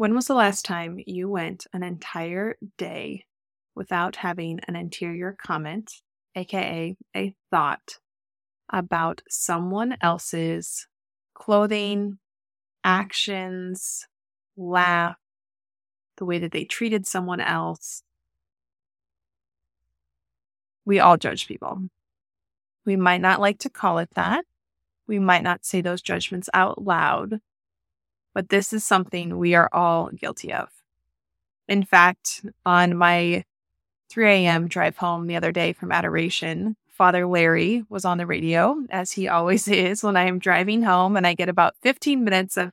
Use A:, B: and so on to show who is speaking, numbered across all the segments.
A: When was the last time you went an entire day without having an interior comment, aka a thought, about someone else's clothing, actions, laugh, the way that they treated someone else? We all judge people. We might not like to call it that. We might not say those judgments out loud, but this is something we are all guilty of. In fact, on my 3 a.m. drive home the other day from adoration, Father Larry was on the radio, as he always is when I am driving home, and I get about 15 minutes of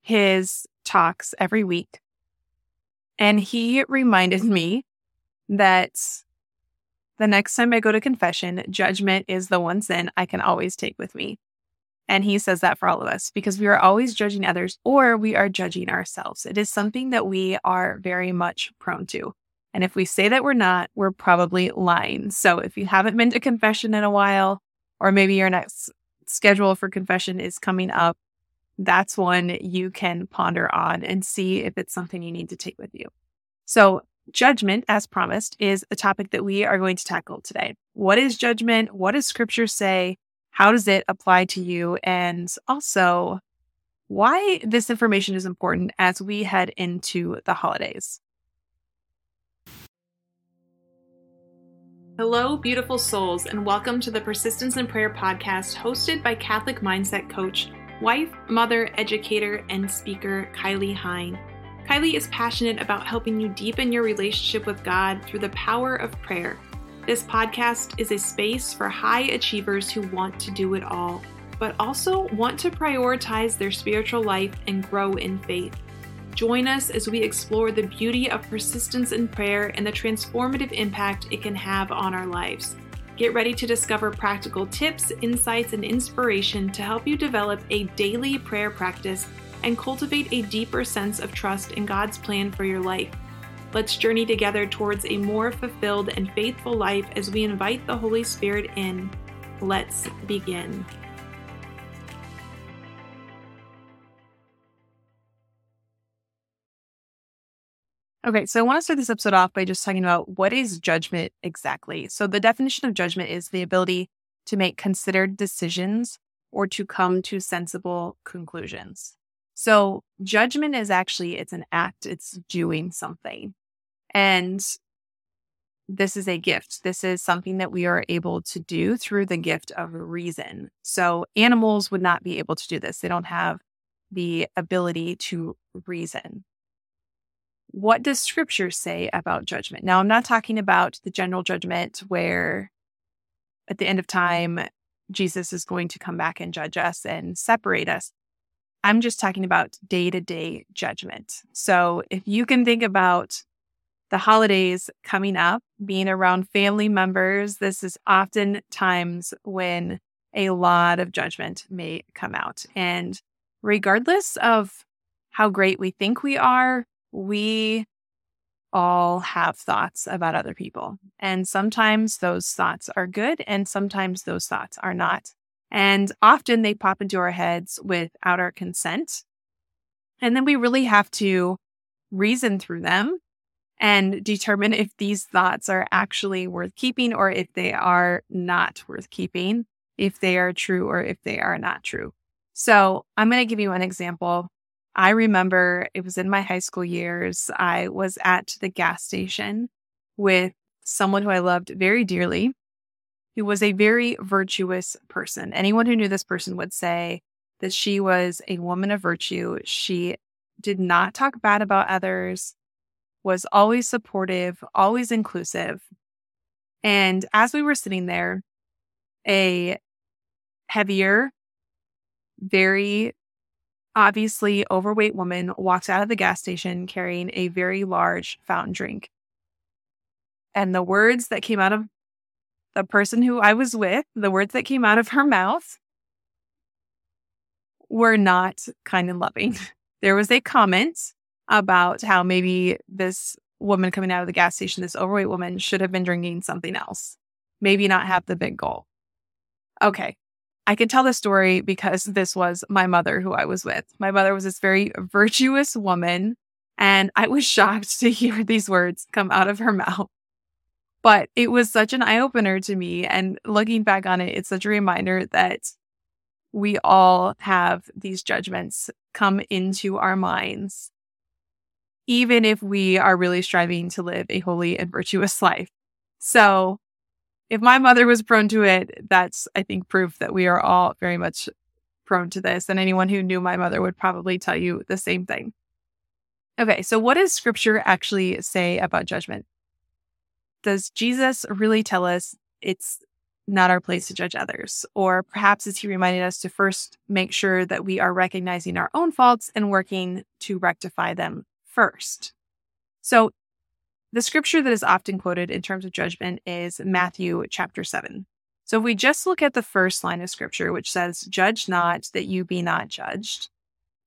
A: his talks every week. And he reminded me that the next time I go to confession, judgment is the one sin I can always take with me. And he says that for all of us because we are always judging others or we are judging ourselves. It is something that we are very much prone to. And if we say that we're not, we're probably lying. So if you haven't been to confession in a while, or maybe your next schedule for confession is coming up, that's one you can ponder on and see if it's something you need to take with you. So Judgment, as promised, is a topic that we are going to tackle today. What is judgment? What does scripture say? How does it apply to you? And also, why this information is important as we head into the holidays. Hello, beautiful souls, and welcome to the Persistence in Prayer podcast hosted by Catholic mindset coach, wife, mother, educator, and speaker Kylie Hein. Kylie is passionate about helping you deepen your relationship with God through the power of prayer. This podcast is a space for high achievers who want to do it all, but also want to prioritize their spiritual life and grow in faith. Join us as we explore the beauty of persistence in prayer and the transformative impact it can have on our lives. Get ready to discover practical tips, insights, and inspiration to help you develop a daily prayer practice and cultivate a deeper sense of trust in God's plan for your life. Let's journey together towards a more fulfilled and faithful life as we invite the Holy Spirit in. Let's begin. Okay, so I want to start this episode off by just talking about what is judgment exactly. So, the definition of judgment is the ability to make considered decisions or to come to sensible conclusions. So judgment is actually, it's an act. It's doing something. And this is a gift. This is something that we are able to do through the gift of reason. So animals would not be able to do this. They don't have the ability to reason. What does scripture say about judgment? Now, I'm not talking about the general judgment where at the end of time, Jesus is going to come back and judge us and separate us. I'm just talking about day to day judgment. So if you can think about the holidays coming up, being around family members, this is often times when a lot of judgment may come out. And regardless of how great we think we are, we all have thoughts about other people. And sometimes those thoughts are good, and sometimes those thoughts are not. And often they pop into our heads without our consent. And then we really have to reason through them and determine if these thoughts are actually worth keeping or if they are not worth keeping, if they are true or if they are not true. So I'm going to give you an example. I remember it was in my high school years. I was at the gas station with someone who I loved very dearly who was a very virtuous person. Anyone who knew this person would say that she was a woman of virtue. She did not talk bad about others, was always supportive, always inclusive. And as we were sitting there, a heavier, very obviously overweight woman walks out of the gas station carrying a very large fountain drink. And the words that came out of the person who I was with, the words that came out of her mouth were not kind and loving. There was a comment about how maybe this woman coming out of the gas station, this overweight woman, should have been drinking something else, maybe not have the Big Gulp. Okay. I can tell this story because this was my mother who I was with. My mother was this very virtuous woman, and I was shocked to hear these words come out of her mouth. But it was such an eye opener to me. And looking back on it, it's such a reminder that we all have these judgments come into our minds, even if we are really striving to live a holy and virtuous life. So if my mother was prone to it, that's, I think, proof that we are all very much prone to this. And anyone who knew my mother would probably tell you the same thing. Okay, so what does scripture actually say about judgment? Does Jesus really tell us it's not our place to judge others? Or perhaps is he reminding us to first make sure that we are recognizing our own faults and working to rectify them first? So the scripture that is often quoted in terms of judgment is Matthew chapter 7. So if we just look at the first line of scripture, which says, Judge not that you be not judged,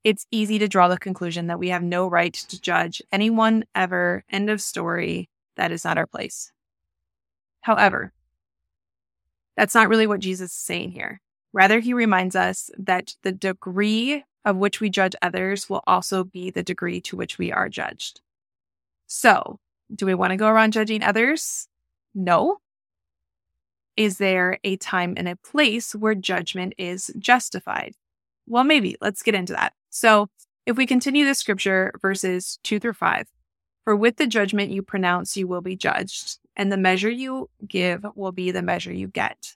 A: it's easy to draw the conclusion that we have no right to judge anyone ever. End of story. That is not our place. However, that's not really what Jesus is saying here. Rather, he reminds us that the degree of which we judge others will also be the degree to which we are judged. So, do we want to go around judging others? No. Is there a time and a place where judgment is justified? Well, maybe. Let's get into that. So, if we continue the scripture, verses two through five, for with the judgment you pronounce, you will be judged, and the measure you give will be the measure you get.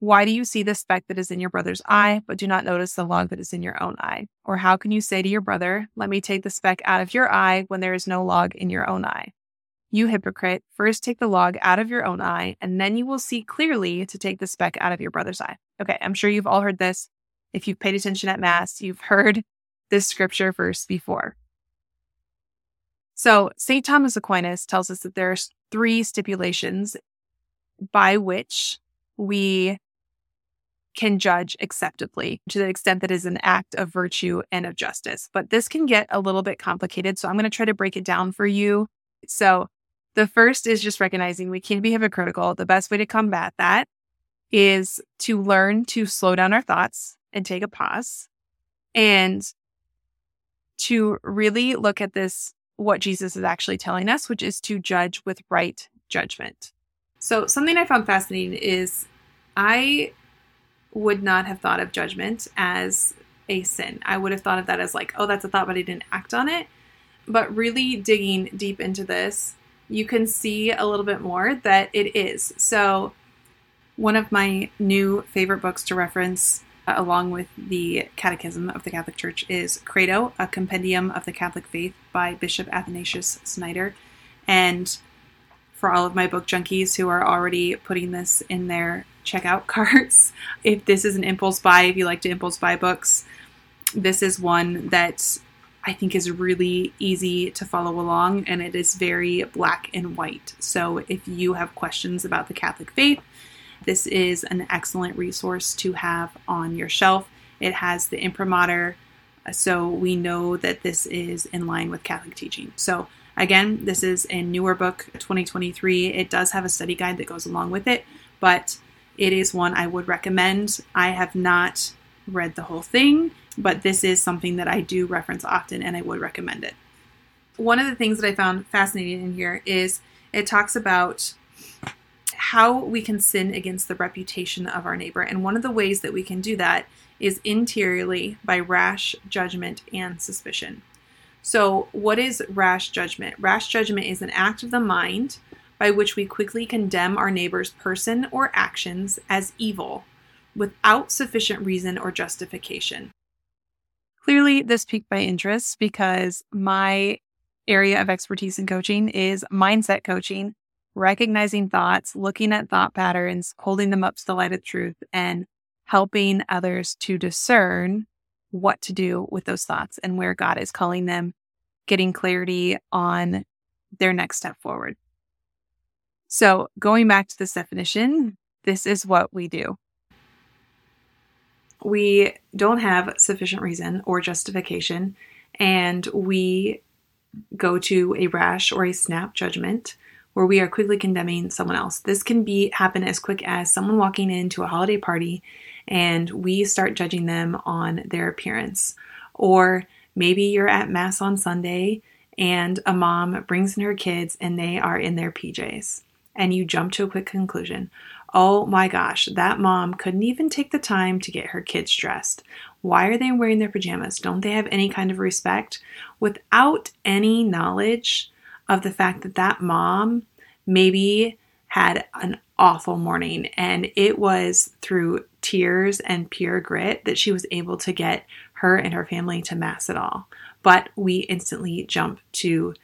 A: Why do you see the speck that is in your brother's eye, but do not notice the log that is in your own eye? Or how can you say to your brother, Let me take the speck out of your eye when there is no log in your own eye? You hypocrite, first take the log out of your own eye, and then you will see clearly to take the speck out of your brother's eye. Okay, I'm sure you've all heard this. If you've paid attention at Mass, you've heard this scripture verse before. So, St. Thomas Aquinas tells us that there are three stipulations by which we can judge acceptably to the extent that is an act of virtue and of justice. But this can get a little bit complicated. So I'm going to try to break it down for you. So the first is just recognizing we can be hypocritical. The best way to combat that is to learn to slow down our thoughts and take a pause and to really look at this, what Jesus is actually telling us, which is to judge with right judgment. So, something I found fascinating is I would not have thought of judgment as a sin. I would have thought of that as like, oh, that's a thought, but I didn't act on it. But really digging deep into this, you can see a little bit more that it is. So, one of my new favorite books to reference, uh, along with the Catechism of the Catholic Church, is Credo, a compendium of the Catholic faith by Bishop Athanasius Schneider. And for all of my book junkies who are already putting this in their checkout carts, if this is an impulse buy, if you like to impulse buy books, this is one that I think is really easy to follow along and it is very black and white. So if you have questions about the Catholic faith, this is an excellent resource to have on your shelf. It has the imprimatur, so we know that this is in line with Catholic teaching. So again, this is a newer book, 2023. It does have a study guide that goes along with it, but it is one I would recommend. I have not read the whole thing but this is something that I do reference often and I would recommend it. One of the things that I found fascinating in here is it talks about how we can sin against the reputation of our neighbor. And one of the ways that we can do that is interiorly by rash judgment and suspicion. So, what is rash judgment? Rash judgment is an act of the mind by which we quickly condemn our neighbor's person or actions as evil without sufficient reason or justification. Clearly, this piqued my interest because my area of expertise in coaching is mindset coaching, recognizing thoughts, looking at thought patterns, holding them up to the light of truth, and helping others to discern what to do with those thoughts and where God is calling them, getting clarity on their next step forward. So, going back to this definition, this is what we do we don't have sufficient reason or justification, and we go to a rash or a snap judgment where we are quickly condemning someone else. This can be happen as quick as someone walking into a holiday party and we start judging them on their appearance. Or maybe you're at Mass on Sunday and a mom brings in her kids and they are in their PJs. And you jump to a quick conclusion. Oh my gosh, that mom couldn't even take the time to get her kids dressed. Why are they wearing their pajamas? Don't they have any kind of respect? Without any knowledge of the fact that that mom maybe had an awful morning and it was through tears and pure grit that she was able to get her and her family to mass at all. But we instantly jump to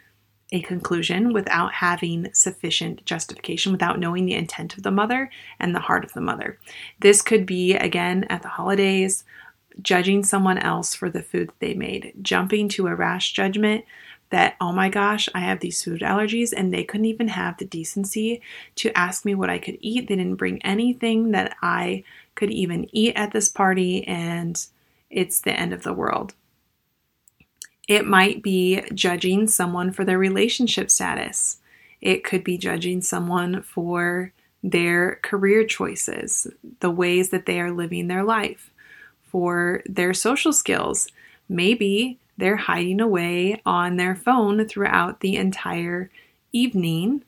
A: a conclusion without having sufficient justification, without knowing the intent of the mother and the heart of the mother. This could be, again, at the holidays, judging someone else for the food that they made, jumping to a rash judgment that, oh my gosh, I have these food allergies, and they couldn't even have the decency to ask me what I could eat. They didn't bring anything that I could even eat at this party, and it's the end of the world. It might be judging someone for their relationship status. It could be judging someone for their career choices, the ways that they are living their life, for their social skills. Maybe they're hiding away on their phone throughout the entire evening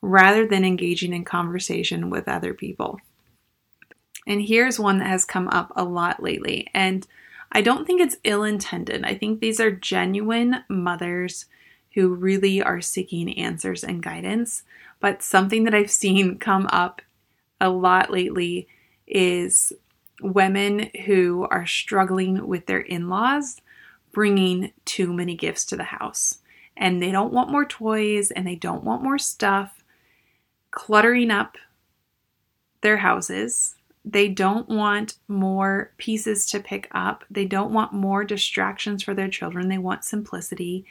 A: rather than engaging in conversation with other people. And here's one that has come up a lot lately. And I don't think it's ill intended. I think these are genuine mothers who really are seeking answers and guidance. But something that I've seen come up a lot lately is women who are struggling with their in laws bringing too many gifts to the house. And they don't want more toys and they don't want more stuff cluttering up their houses they don't want more pieces to pick up. They don't want more distractions for their children. They want simplicity.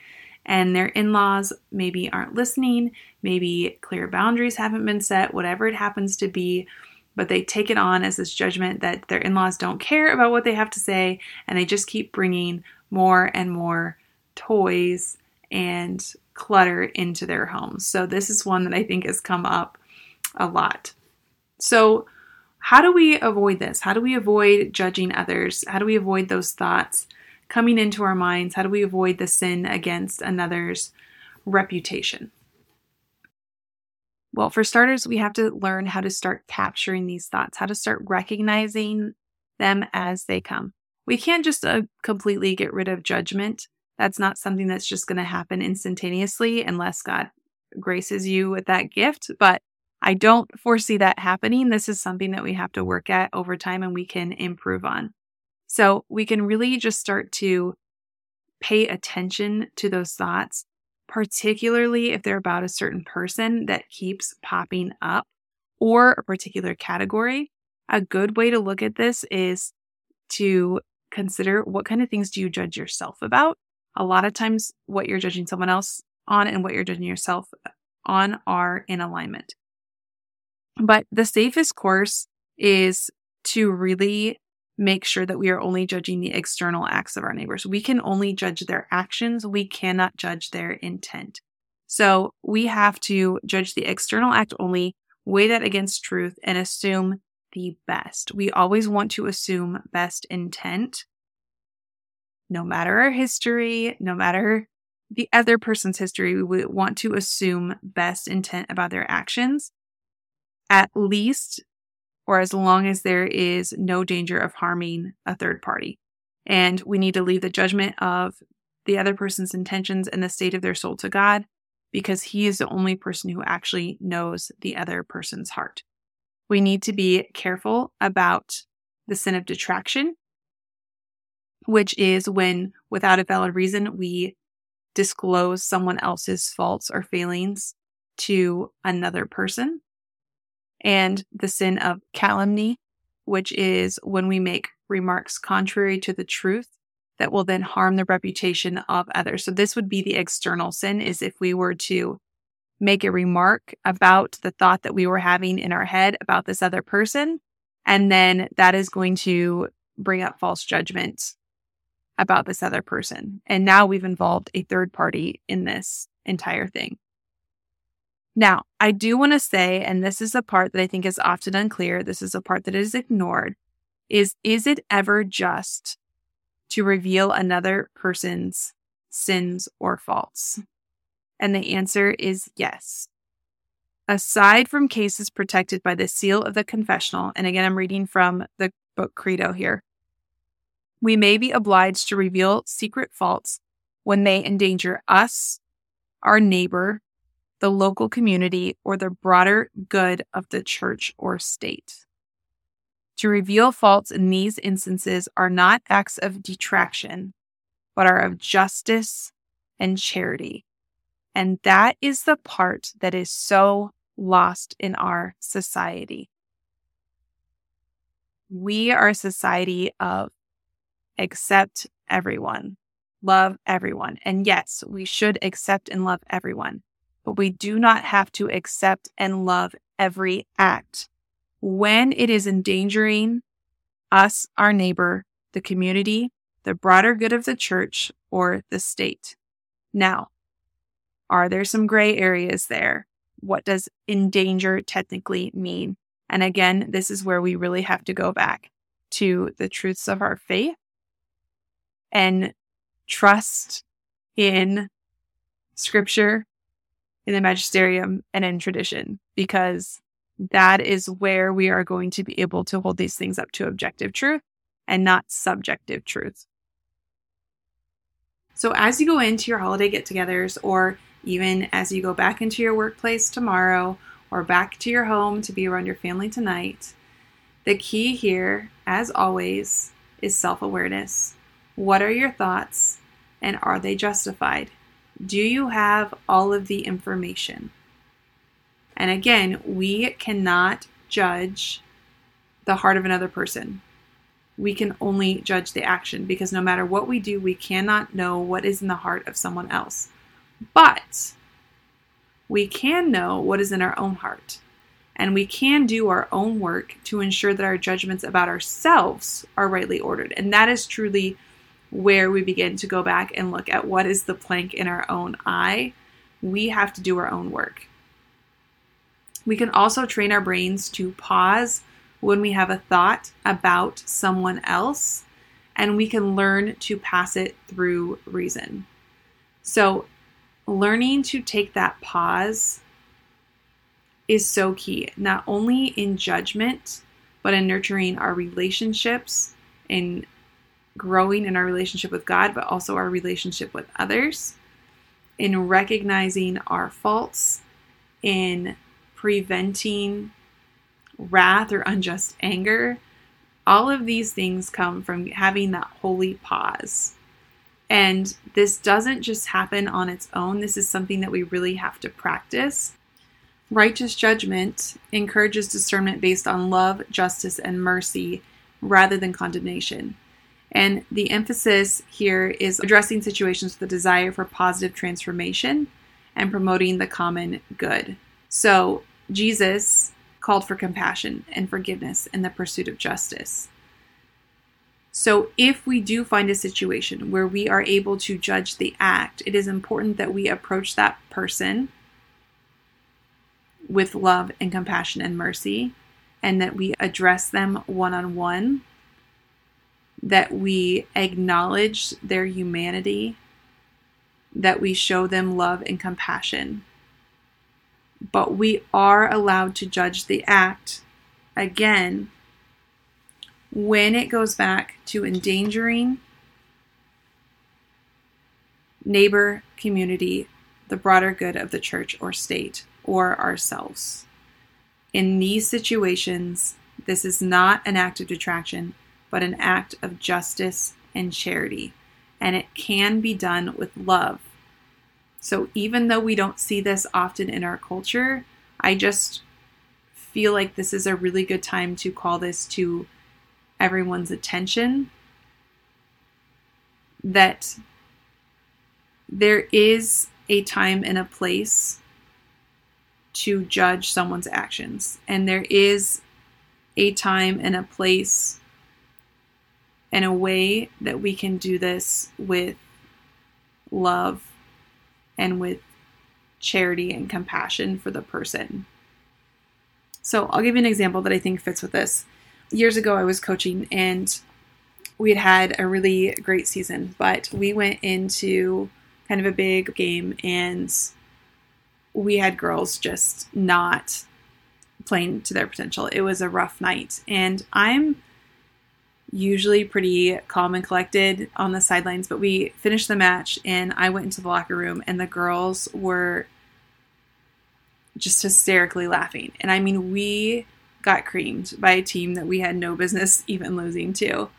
A: And their in laws maybe aren't listening. Maybe clear boundaries haven't been set, whatever it happens to be. But they take it on as this judgment that their in laws don't care about what they have to say. And they just keep bringing more and more toys and clutter into their homes. So, this is one that I think has come up a lot. So, how do we avoid this? How do we avoid judging others? How do we avoid those thoughts coming into our minds? How do we avoid the sin against another's reputation? Well, for starters, we have to learn how to start capturing these thoughts, how to start recognizing them as they come. We can't just uh, completely get rid of judgment. That's not something that's just going to happen instantaneously unless God graces you with that gift. But I don't foresee that happening. This is something that we have to work at over time and we can improve on. So we can really just start to pay attention to those thoughts, particularly if they're about a certain person that keeps popping up or a particular category. A good way to look at this is to consider what kind of things do you judge yourself about? A lot of times, what you're judging someone else on and what you're judging yourself on are in alignment. But the safest course is to really make sure that we are only judging the external acts of our neighbors. We can only judge their actions, we cannot judge their intent. So we have to judge the external act only, weigh that against truth, and assume the best. We always want to assume best intent, no matter our history, no matter the other person's history. We want to assume best intent about their actions at least or as long as there is no danger of harming a third party. And we need to leave the judgment of the other person's intentions and the state of their soul to God because He is the only person who actually knows the other person's heart. We need to be careful about the sin of detraction, which is when, without a valid reason, we disclose someone else's faults or failings to another person and the sin of calumny, which is when we make remarks contrary to the truth that will then harm the reputation of others. So this would be the external sin is if we were to make a remark about the thought that we were having in our head about this other person and then that is going to bring up false judgment about this other person. And now we've involved a third party in this entire thing. Now, I do want to say, and this is a part that I think is often unclear, this is a part that is ignored, is Is it ever just to reveal another person's sins or faults? And the answer is yes. Aside from cases protected by the seal of the confessional, and again, I'm reading from the book Credo here, we may be obliged to reveal secret faults when they endanger us, our neighbor, the local community, or the broader good of the church or state. To reveal faults in these instances are not acts of detraction, but are of justice and charity. And that is the part that is so lost in our society. We are a society of accept everyone, love everyone. And yes, we should accept and love everyone, but we do not have to accept and love every act when it is endangering us, our neighbor, the community, the broader good of the church, or the state. Now, are there some gray areas there? What does endanger technically mean? And again, this is where we really have to go back to the truths of our faith and trust in scripture, in the magisterium, and in tradition, because that is where we are going to be able to hold these things up to objective truth and not subjective truth. So, as you go into your holiday get togethers, or even as you go back into your workplace tomorrow, or back to your home to be around your family tonight, the key here, as always, is self awareness. What are your thoughts, and are they justified? Do you have all of the information? And again, we cannot judge the heart of another person. We can only judge the action because no matter what we do, we cannot know what is in the heart of someone else. But we can know what is in our own heart. And we can do our own work to ensure that our judgments about ourselves are rightly ordered. And that is truly where we begin to go back and look at what is the plank in our own eye. We have to do our own work. We can also train our brains to pause when we have a thought about someone else, and we can learn to pass it through reason. So, learning to take that pause is so key, not only in judgment, but in nurturing our relationships, in growing in our relationship with God, but also our relationship with others, in recognizing our faults, in preventing wrath or unjust anger. All of these things come from having that holy pause. And this doesn't just happen on its own, this is something that we really have to practice. Righteous judgment encourages discernment based on love, justice, and mercy rather than condemnation. And the emphasis here is addressing situations with a desire for positive transformation and promoting the common good. So, Jesus called for compassion and forgiveness in the pursuit of justice. So, if we do find a situation where we are able to judge the act, it is important that we approach that person with love and compassion and mercy, and that we address them one on one, that we acknowledge their humanity, that we show them love and compassion but we are allowed to judge the act again when it goes back to endangering neighbor, community, the broader good of the church or state, or ourselves. In these situations, this is not an act of detraction, but an act of justice and charity, and it can be done with love so even though we don't see this often in our culture, I just feel like this is a really good time to call this to everyone's attention that there is a time and a place to judge someone's actions. And there is a time and a place and a way that we can do this with love and with charity and compassion for the person. So I'll give you an example that I think fits with this. years ago, I was coaching and we had had a really great season, but we went into kind of a big game and we had girls just not playing to their potential. It was a rough night. And I'm usually pretty calm and collected on the sidelines, but we finished the match and I went into the locker room and the girls were just hysterically laughing. And I mean, we got creamed by a team that we had no business even losing to.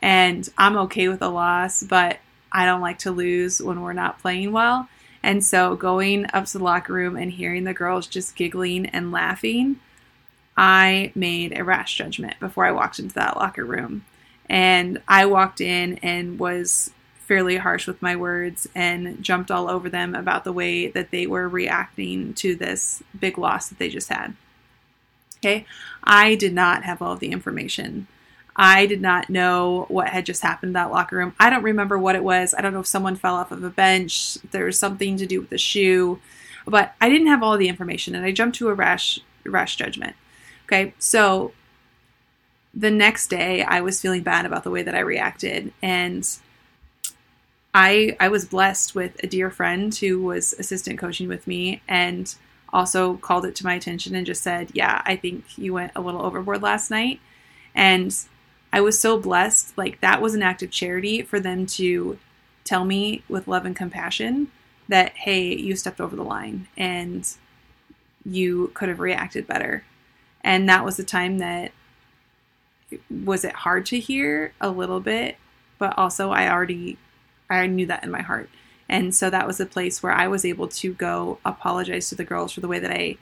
A: And I'm okay with a loss, but I don't like to lose when we're not playing well. And so going up to the locker room and hearing the girls just giggling and laughing, I made a rash judgment before I walked into that locker room. And I walked in and was fairly harsh with my words and jumped all over them about the way that they were reacting to this big loss that they just had. Okay, I did not have all the information. I did not know what had just happened in that locker room. I don't remember what it was. I don't know if someone fell off of a bench. There was something to do with the shoe, but I didn't have all the information, and I jumped to a rash rash judgment. Okay, so the next day I was feeling bad about the way that I reacted, and I I was blessed with a dear friend who was assistant coaching with me, and also called it to my attention and just said, Yeah, I think you went a little overboard last night. And I was so blessed. Like, that was an act of charity for them to tell me with love and compassion that, hey, you stepped over the line and you could have reacted better. And that was the time that was it hard to hear a little bit, but also I already I knew that in my heart. And so that was a place where I was able to go apologize to the girls for the way that I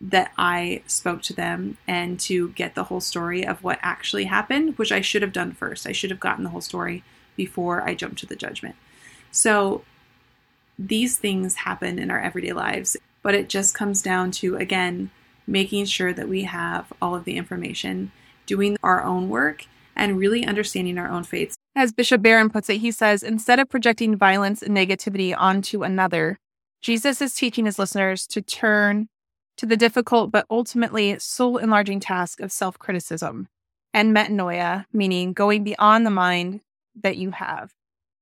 A: that I spoke to them and to get the whole story of what actually happened, which I should have done first. I should have gotten the whole story before I jumped to the judgment. So these things happen in our everyday lives, but it just comes down to again making sure that we have all of the information, doing our own work and really understanding our own faiths.
B: As Bishop Barron puts it, he says, instead of projecting violence and negativity onto another, Jesus is teaching his listeners to turn to the difficult but ultimately soul enlarging task of self criticism and metanoia, meaning going beyond the mind that you have.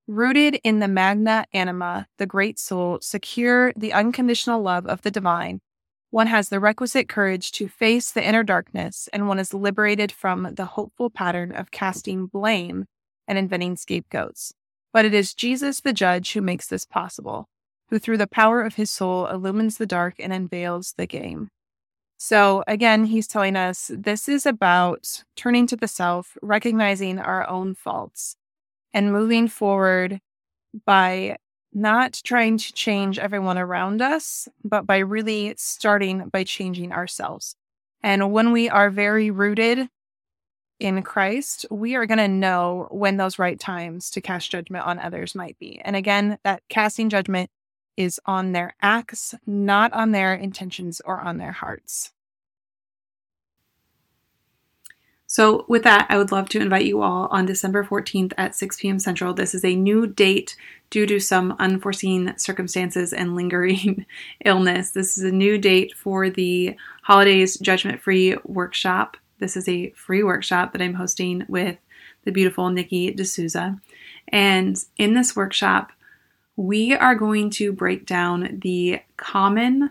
B: Rooted in the magna anima, the great soul, secure the unconditional love of the divine, one has the requisite courage to face the inner darkness, and one is liberated from the hopeful pattern of casting blame and inventing scapegoats. But it is Jesus, the judge, who makes this possible, who through the power of his soul illumines the dark and unveils the game. So again, he's telling us this is about turning to the self, recognizing our own faults, and moving forward by not trying to change everyone around us, but by really starting by changing ourselves. And when we are very rooted in Christ, we are going to know when those right times to cast judgment on others might be. And again, that casting judgment is on their acts, not on their intentions or on their hearts.
A: So, with that, I would love to invite you all on December 14th at 6 p.m. Central. This is a new date due to some unforeseen circumstances and lingering illness. This is a new date for the Holidays Judgment Free Workshop. This is a free workshop that I'm hosting with the beautiful Nikki D'Souza. And in this workshop, we are going to break down the common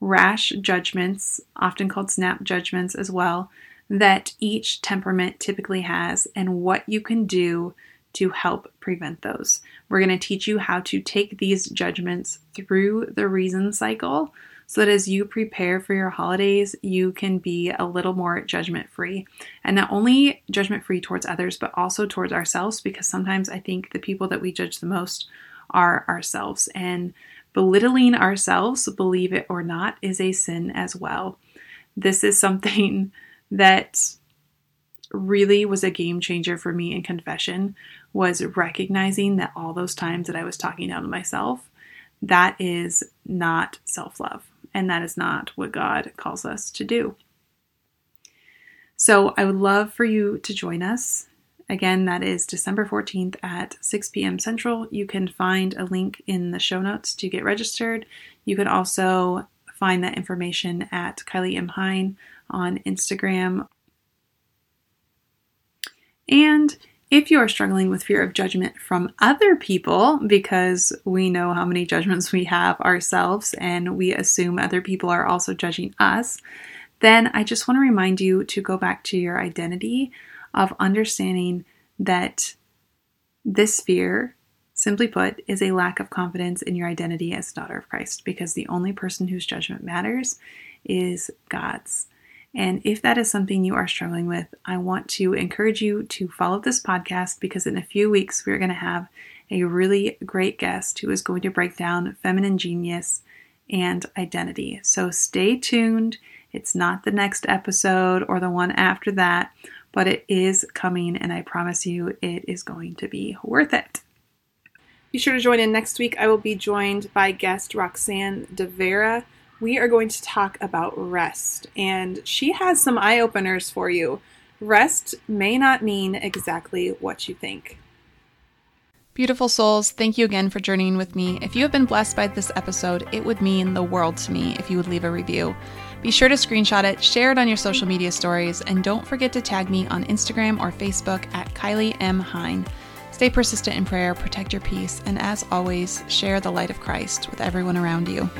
A: rash judgments, often called snap judgments as well that each temperament typically has and what you can do to help prevent those. We're going to teach you how to take these judgments through the reason cycle so that as you prepare for your holidays, you can be a little more judgment free. And not only judgment free towards others, but also towards ourselves, because sometimes I think the people that we judge the most are ourselves. And belittling ourselves, believe it or not, is a sin as well. This is something that really was a game changer for me in confession was recognizing that all those times that I was talking down to myself, that is not self love. And that is not what God calls us to do. So I would love for you to join us. Again, that is December 14th at 6 p.m. Central. You can find a link in the show notes to get registered. You can also find that information at Kylie M. Hein on Instagram. And if you are struggling with fear of judgment from other people, because we know how many judgments we have ourselves and we assume other people are also judging us, then I just want to remind you to go back to your identity of understanding that this fear, simply put, is a lack of confidence in your identity as daughter of Christ because the only person whose judgment matters is God's. And if that is something you are struggling with, I want to encourage you to follow this podcast because in a few weeks we're going to have a really great guest who is going to break down feminine genius and identity. So stay tuned. It's not the next episode or the one after that, but it is coming, and I promise you it is going to be worth it. Be sure to join in next week. I will be joined by guest Roxanne DeVera. We are going to talk about rest, and she has some eye openers for you. Rest may not mean exactly what you think.
B: Beautiful souls, thank you again for journeying with me. If you have been blessed by this episode, it would mean the world to me if you would leave a review. Be sure to screenshot it, share it on your social media stories, and don't forget to tag me on Instagram or Facebook at Kylie M. Hein. Stay persistent in prayer, protect your peace, and as always, share the light of Christ with everyone around you.